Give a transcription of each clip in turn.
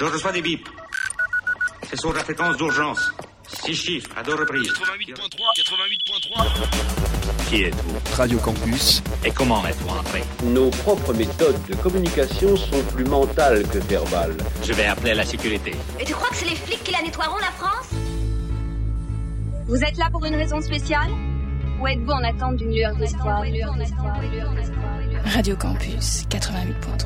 Je reçois des bips. C'est sur la fréquence d'urgence. Six chiffres à deux reprises. 88.3, 88.3. Qui êtes-vous? Radio Campus. Et comment êtes-vous entré? Nos propres méthodes de communication sont plus mentales que verbales. Je vais appeler la sécurité. Et tu crois que c'est les flics qui la nettoieront, la France? Vous êtes là pour une raison spéciale? Ou êtes-vous en attente d'une lueur d'espoir Radio Campus 88.3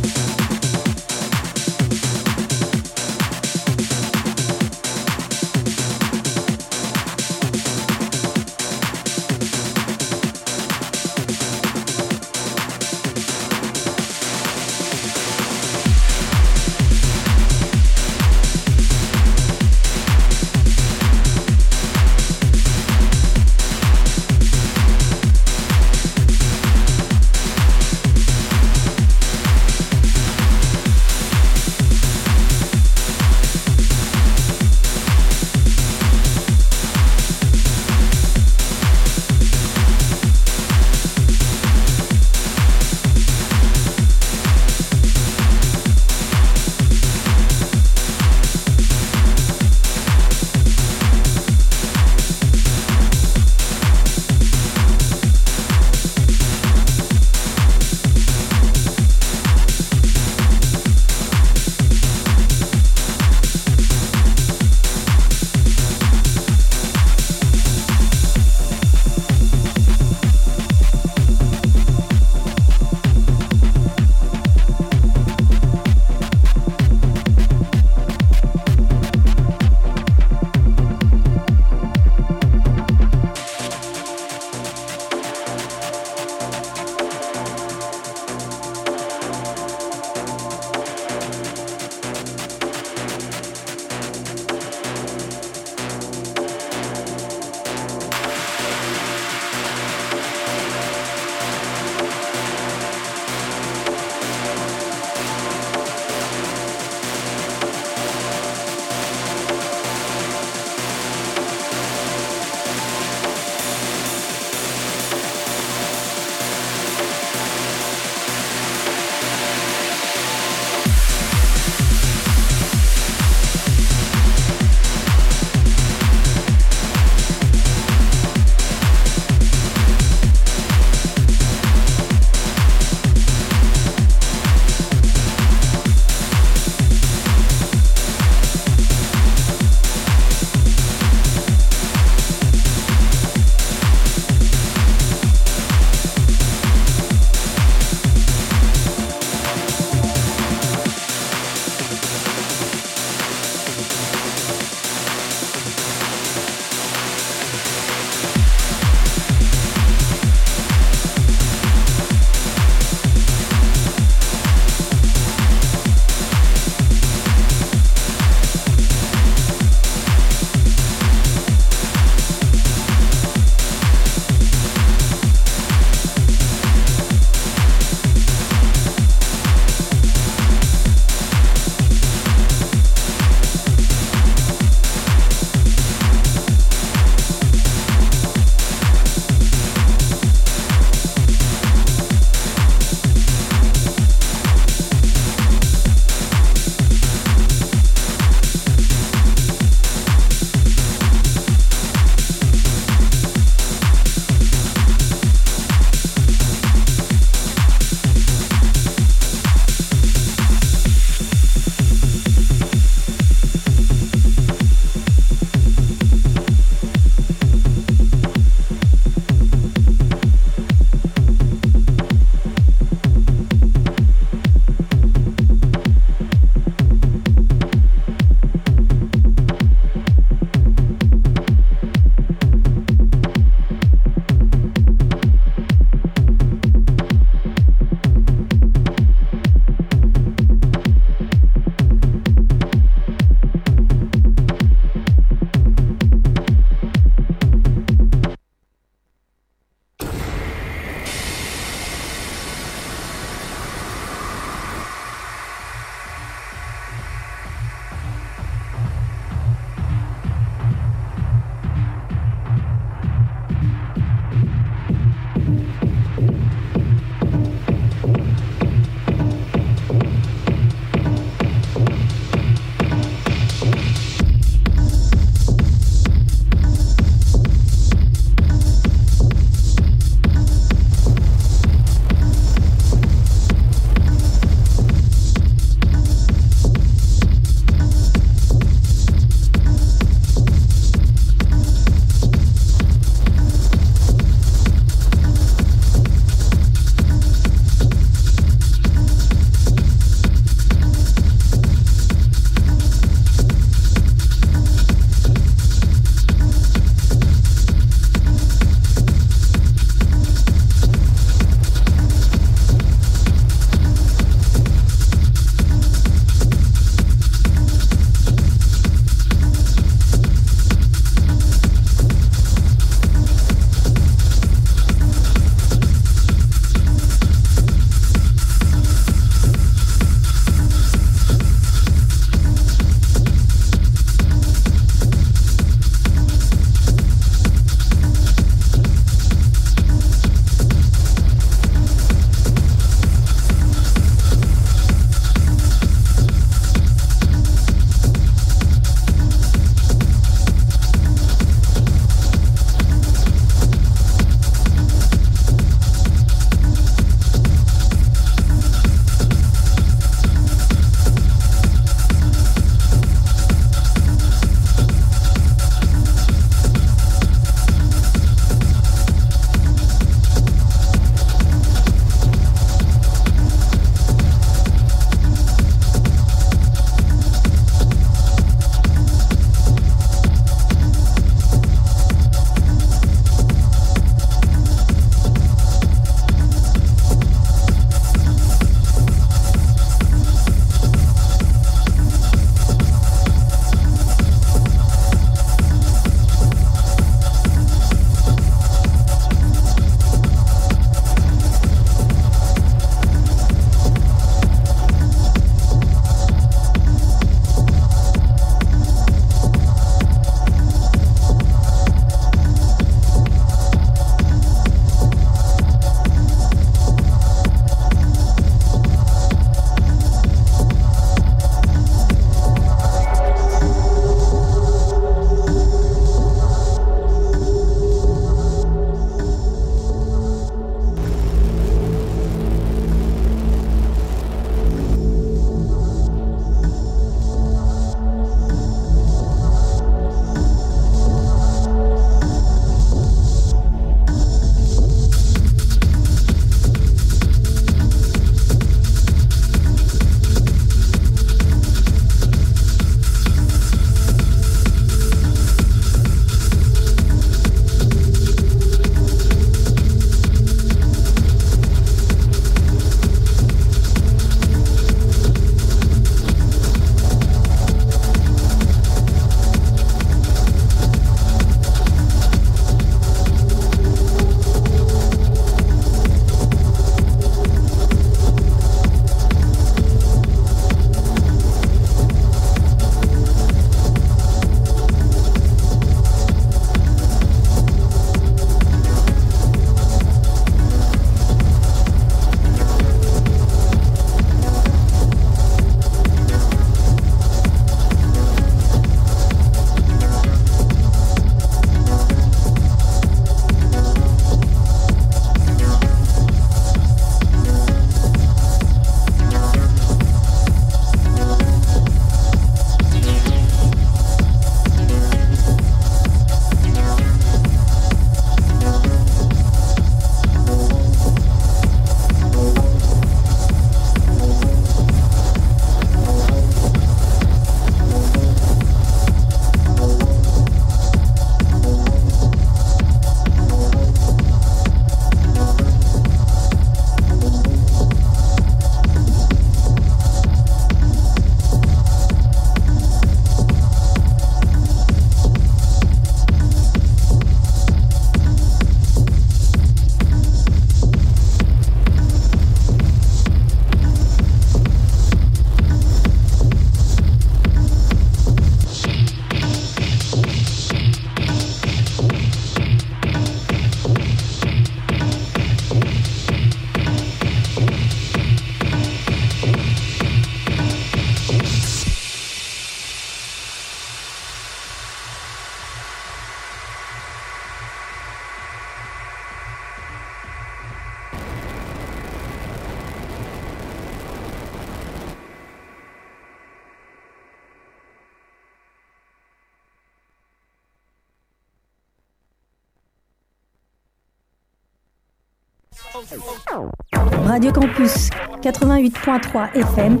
Radio Campus 88.3 FM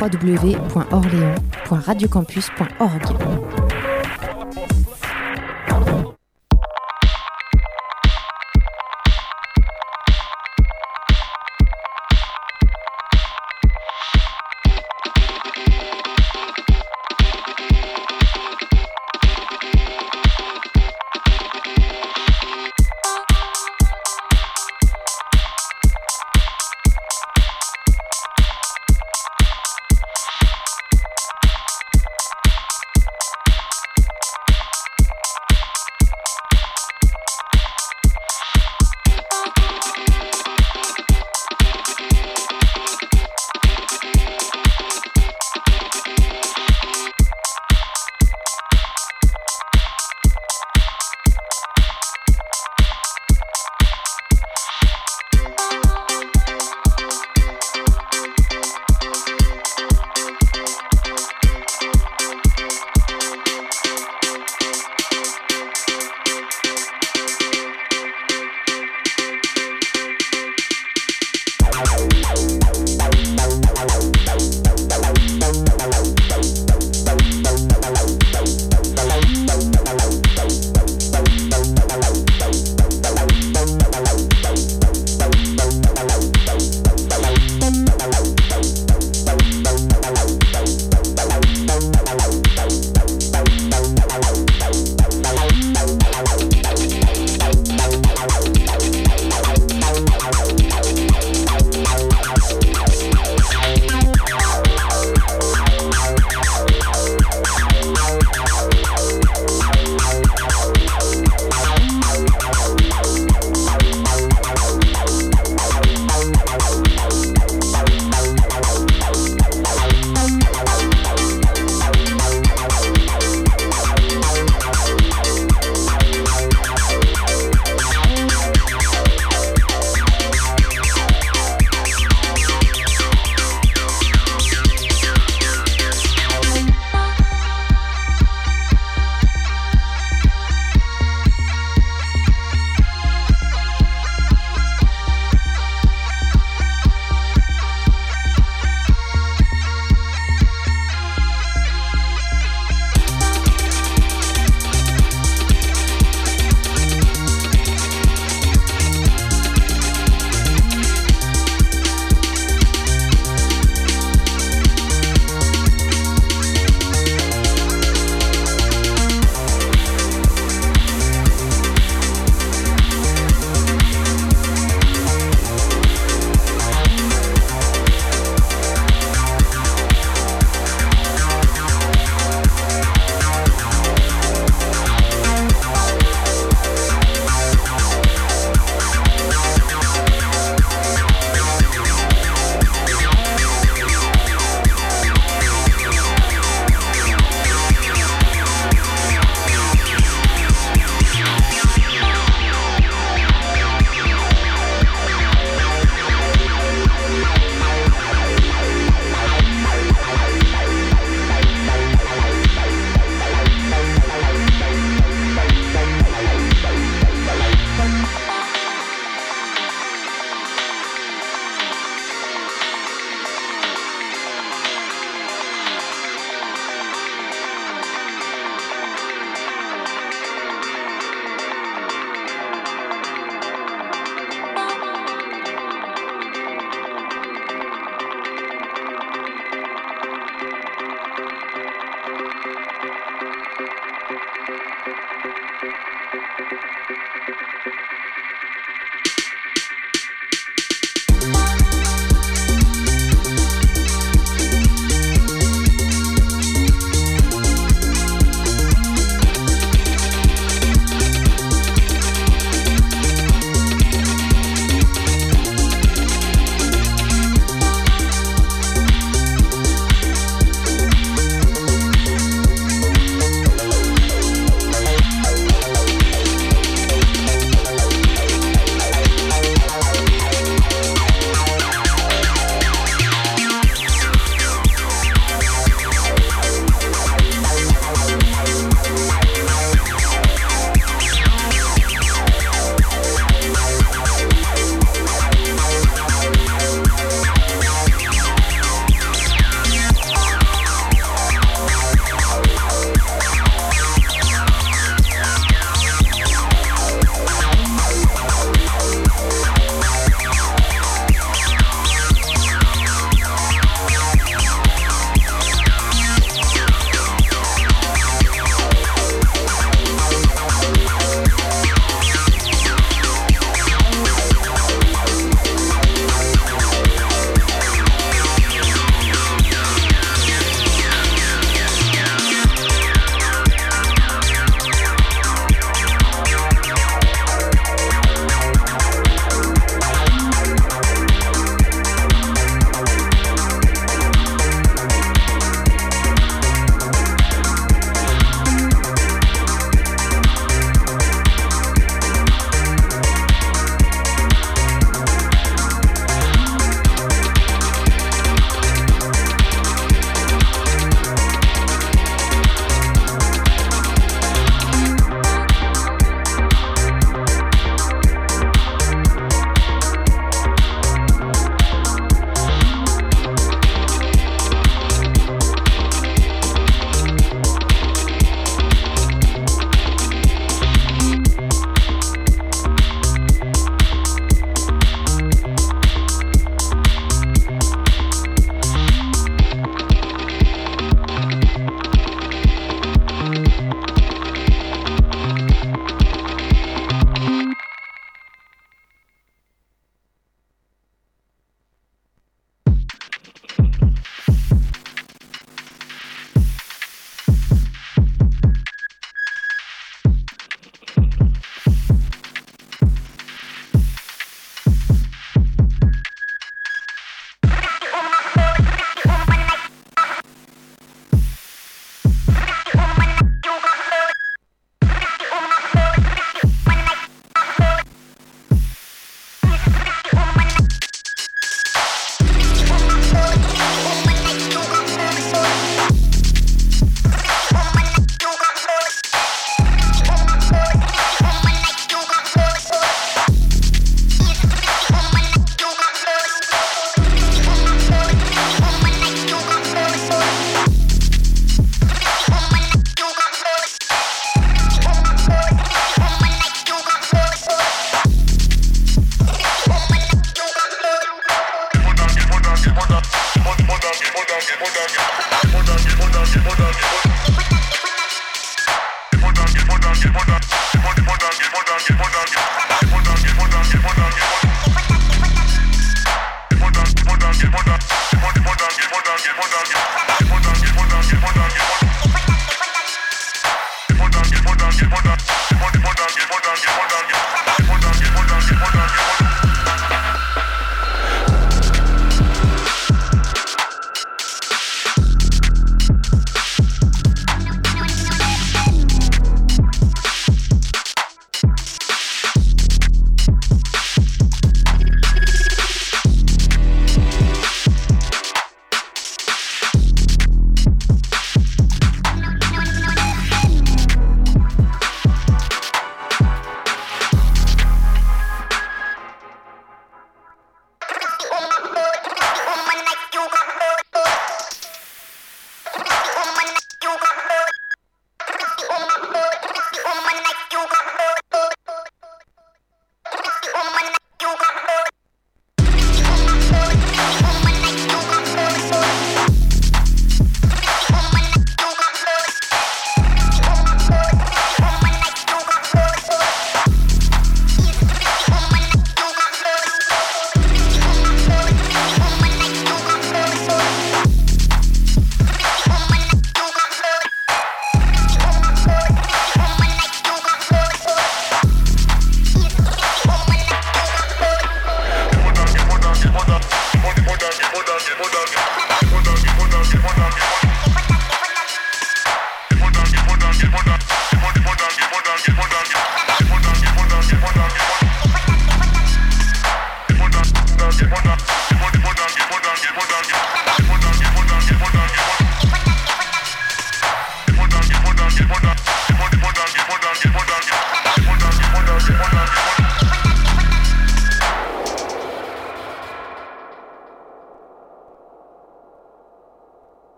www.orléans.radiocampus.org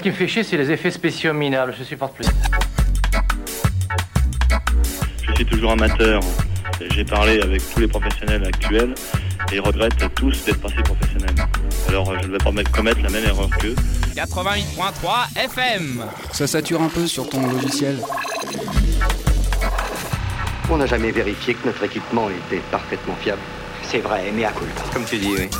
ce qui me fait chier, c'est les effets spéciaux minables. Je supporte plus. Je suis toujours amateur. J'ai parlé avec tous les professionnels actuels et ils regrettent tous d'être passés professionnels. Alors je ne vais pas commettre la même erreur qu'eux. 88.3 FM Ça sature un peu sur ton logiciel. On n'a jamais vérifié que notre équipement était parfaitement fiable. C'est vrai, mais à culpa. Comme tu dis, oui.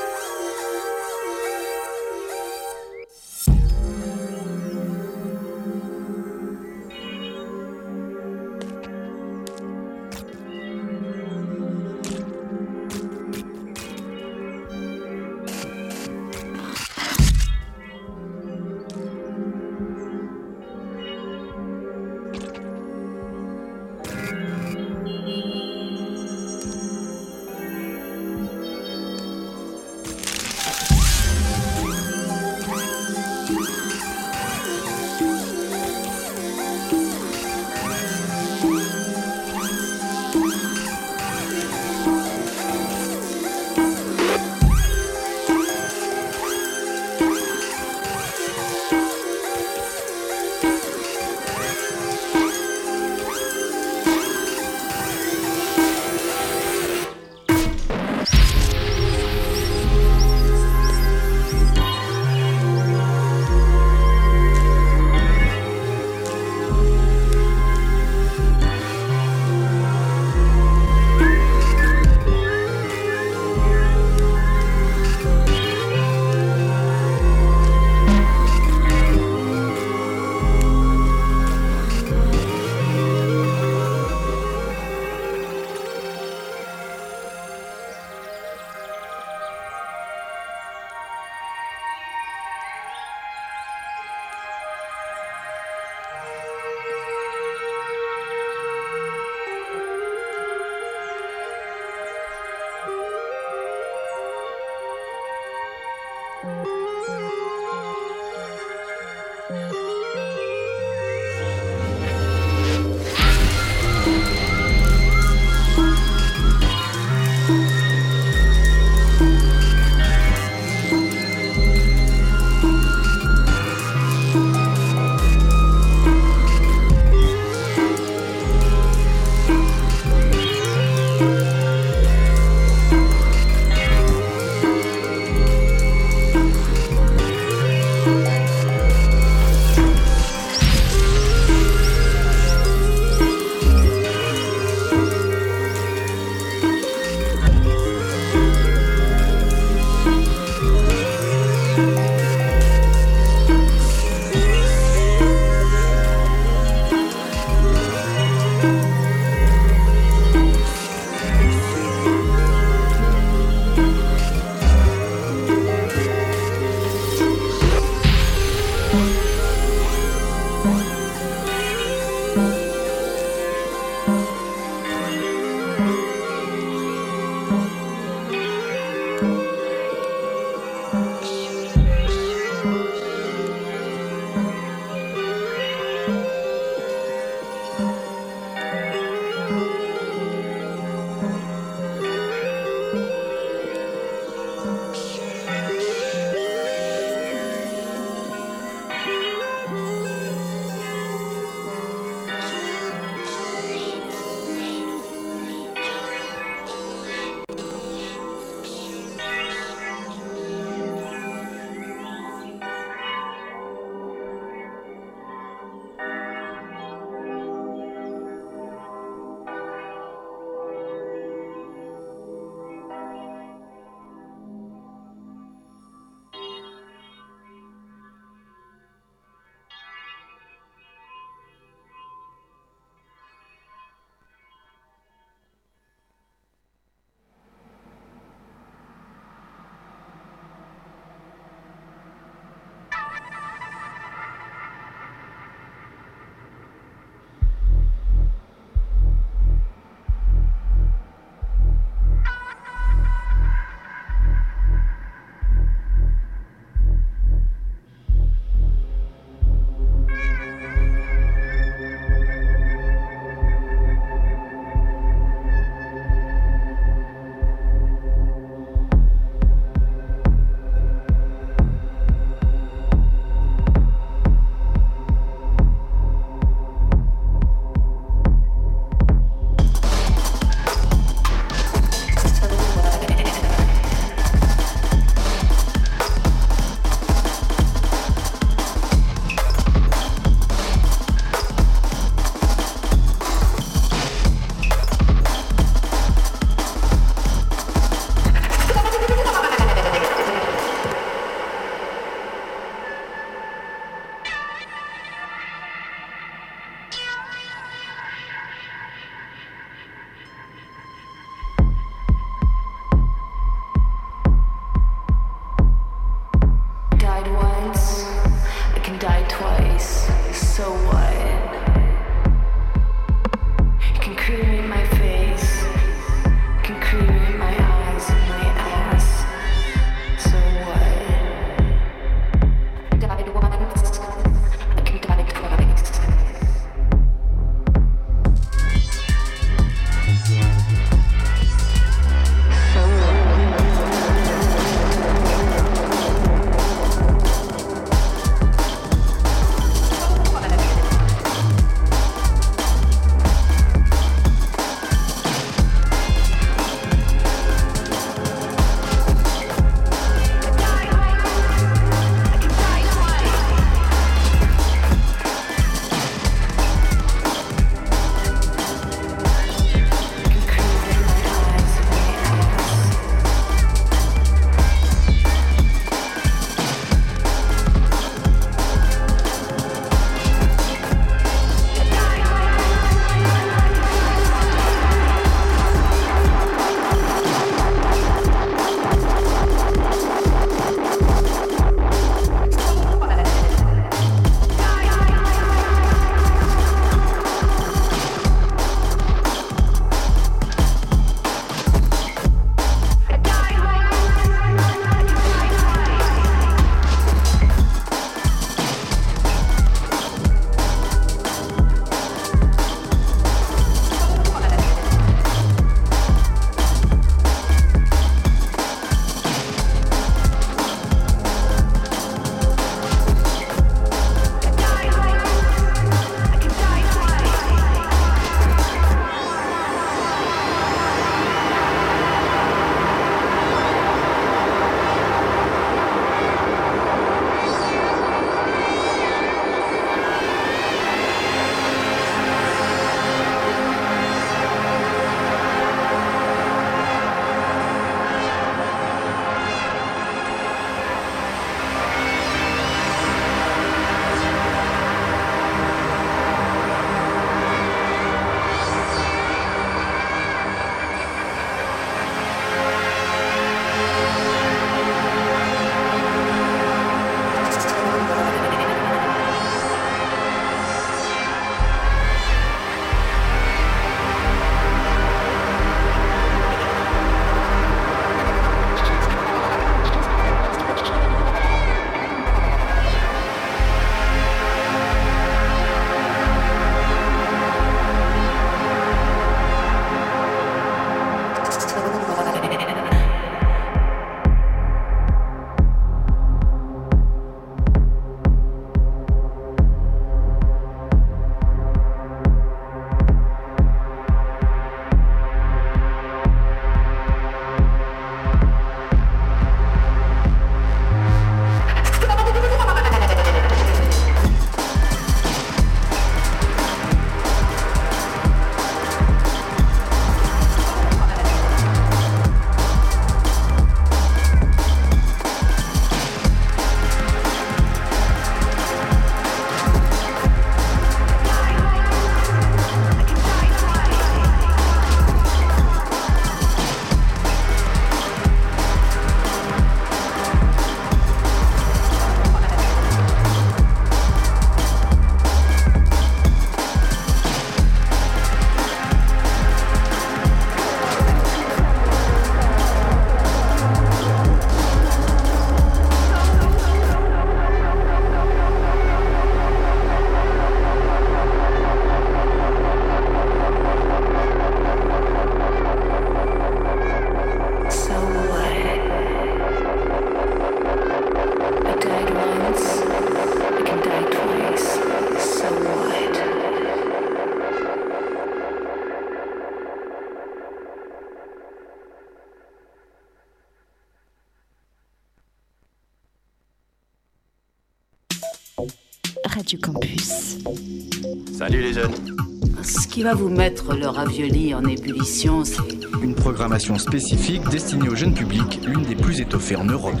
Va vous mettre le ravioli en ébullition, c'est... Une programmation spécifique destinée au jeune public, l'une des plus étoffées en Europe.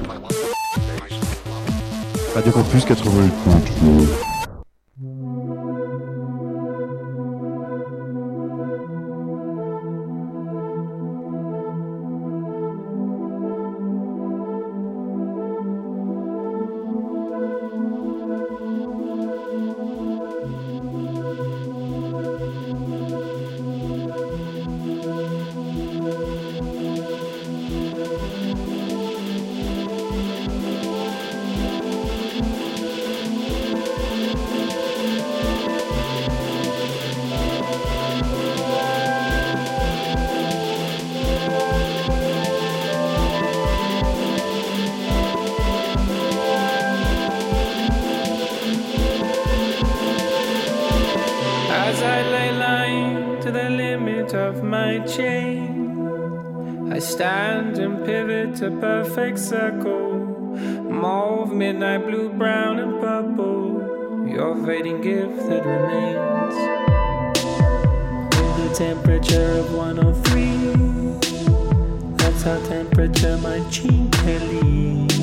Radio Campus 88. perfect circle. Mauve, midnight blue, brown, and purple. Your fading gift that remains. With a temperature of 103, that's how temperature my cheek can leave.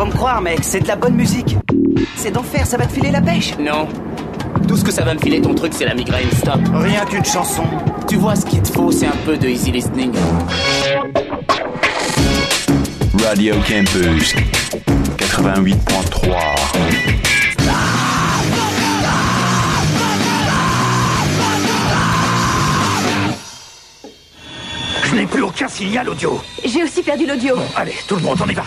Faut me croire, mec, c'est de la bonne musique. C'est d'enfer, ça va te filer la pêche. Non. Tout ce que ça va me filer ton truc, c'est la migraine. Stop. Rien qu'une chanson. Tu vois, ce qu'il te faut, c'est un peu de easy listening. Radio Campus 88.3 Je n'ai plus aucun signal audio. J'ai aussi perdu l'audio. Bon, allez, tout le monde, on y va.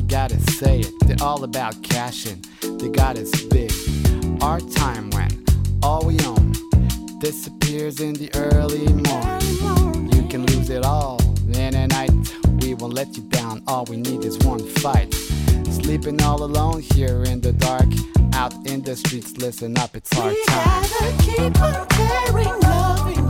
Somebody gotta say it. They're all about cashing, they got us big. Our time when all we own disappears in the early morning. You can lose it all in a night. We won't let you down, all we need is one fight. Sleeping all alone here in the dark, out in the streets, listen up, it's our time. keep on caring, loving,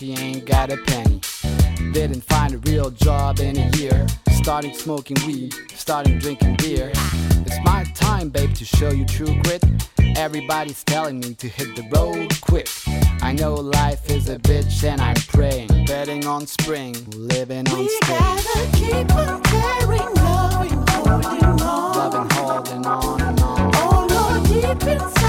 she ain't got a penny. Didn't find a real job in a year. Starting smoking weed, starting drinking beer. It's my time, babe, to show you true grit. Everybody's telling me to hit the road quick. I know life is a bitch and I'm praying. Betting on spring, living on We stage. gotta keep on caring, loving, holding on. Loving, holding on and on. Oh Lord, deep inside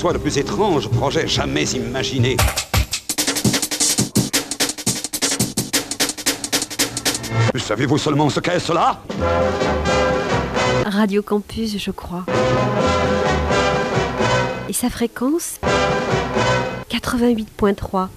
conçoit le plus étrange projet jamais imaginé. Savez-vous seulement ce qu'est cela? Radio Campus, je crois. Et sa fréquence? 88.3.